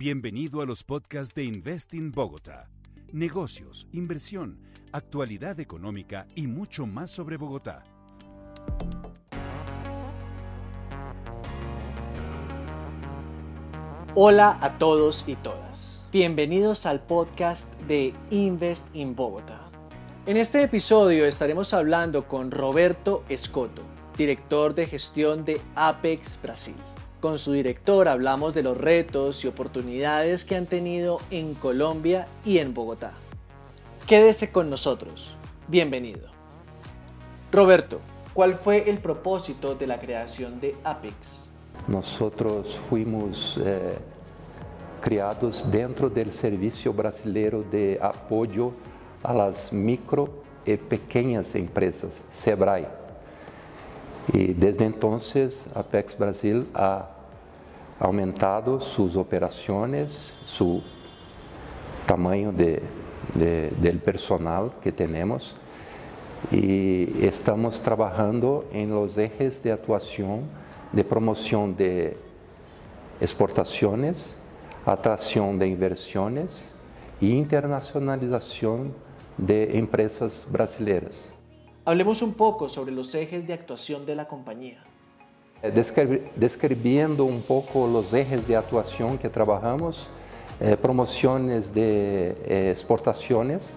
Bienvenido a los podcasts de Investing Bogotá. Negocios, inversión, actualidad económica y mucho más sobre Bogotá. Hola a todos y todas. Bienvenidos al podcast de Invest in Bogotá. En este episodio estaremos hablando con Roberto Escoto, director de gestión de Apex Brasil. Con su director hablamos de los retos y oportunidades que han tenido en Colombia y en Bogotá. Quédese con nosotros. Bienvenido. Roberto, ¿cuál fue el propósito de la creación de Apex? Nosotros fuimos eh, criados dentro del Servicio Brasileiro de Apoyo a las micro y pequeñas empresas, SEBRAE. Y desde entonces Apex Brasil ha aumentado sus operaciones, su tamaño de, del personal que tenemos y estamos trabajando en los ejes de actuación de promoción de exportaciones, atracción de inversiones e internacionalización de empresas brasileiras. Hablemos un poco sobre los ejes de actuación de la compañía. Eh, describiendo un poco los ejes de actuación que trabajamos, eh, promociones de eh, exportaciones.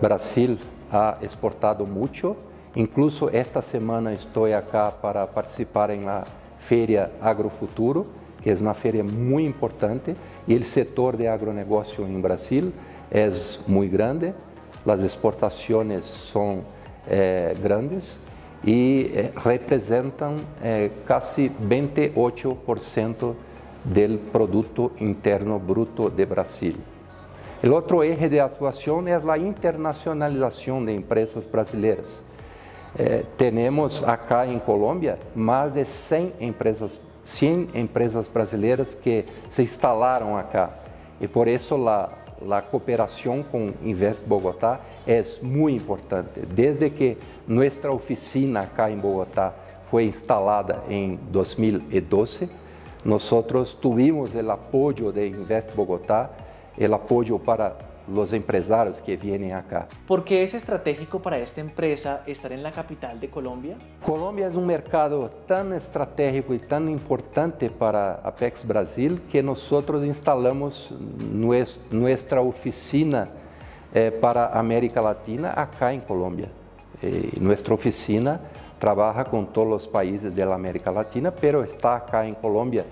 Brasil ha exportado mucho. Incluso esta semana estoy acá para participar en la Feria Agrofuturo, que es una feria muy importante. Y el sector de agronegocio en Brasil es muy grande las exportaciones son eh, grandes y eh, representan eh, casi 28% del Producto Interno Bruto de Brasil. El otro eje de actuación es la internacionalización de empresas brasileñas. tenemos acá en Colombia más de 100 empresas, 100 empresas brasileñas que se instalaron acá y por eso la, la cooperación con Invest Bogotá es muy importante. Desde que nuestra oficina acá en Bogotá fue instalada en 2012, nosotros tuvimos el apoyo de Invest Bogotá, el apoyo para los empresarios que vienen acá. ¿Por qué es estratégico para esta empresa estar en la capital de Colombia? Colombia es un mercado tan estratégico y tan importante para Apex Brasil que nosotros instalamos nuestra oficina eh, para América Latina acá en Colombia. Eh, nuestra oficina trabaja con todos los países de la América Latina, pero está acá en Colombia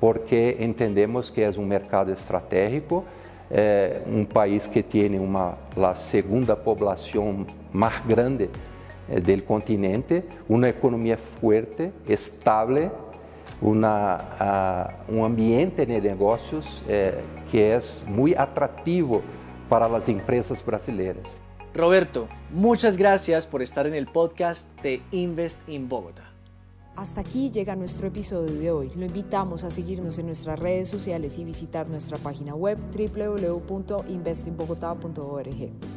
porque entendemos que es un mercado estratégico é um país que tem uma a segunda população mais grande eh, do continente, uma economia forte, estável, uma, uh, um ambiente de negócios eh, que é muito atrativo para as empresas brasileiras. Roberto, muchas gracias por estar en el podcast de Invest in Bogotá. Hasta aquí llega nuestro episodio de hoy. Lo invitamos a seguirnos en nuestras redes sociales y visitar nuestra página web www.investinbogotá.org.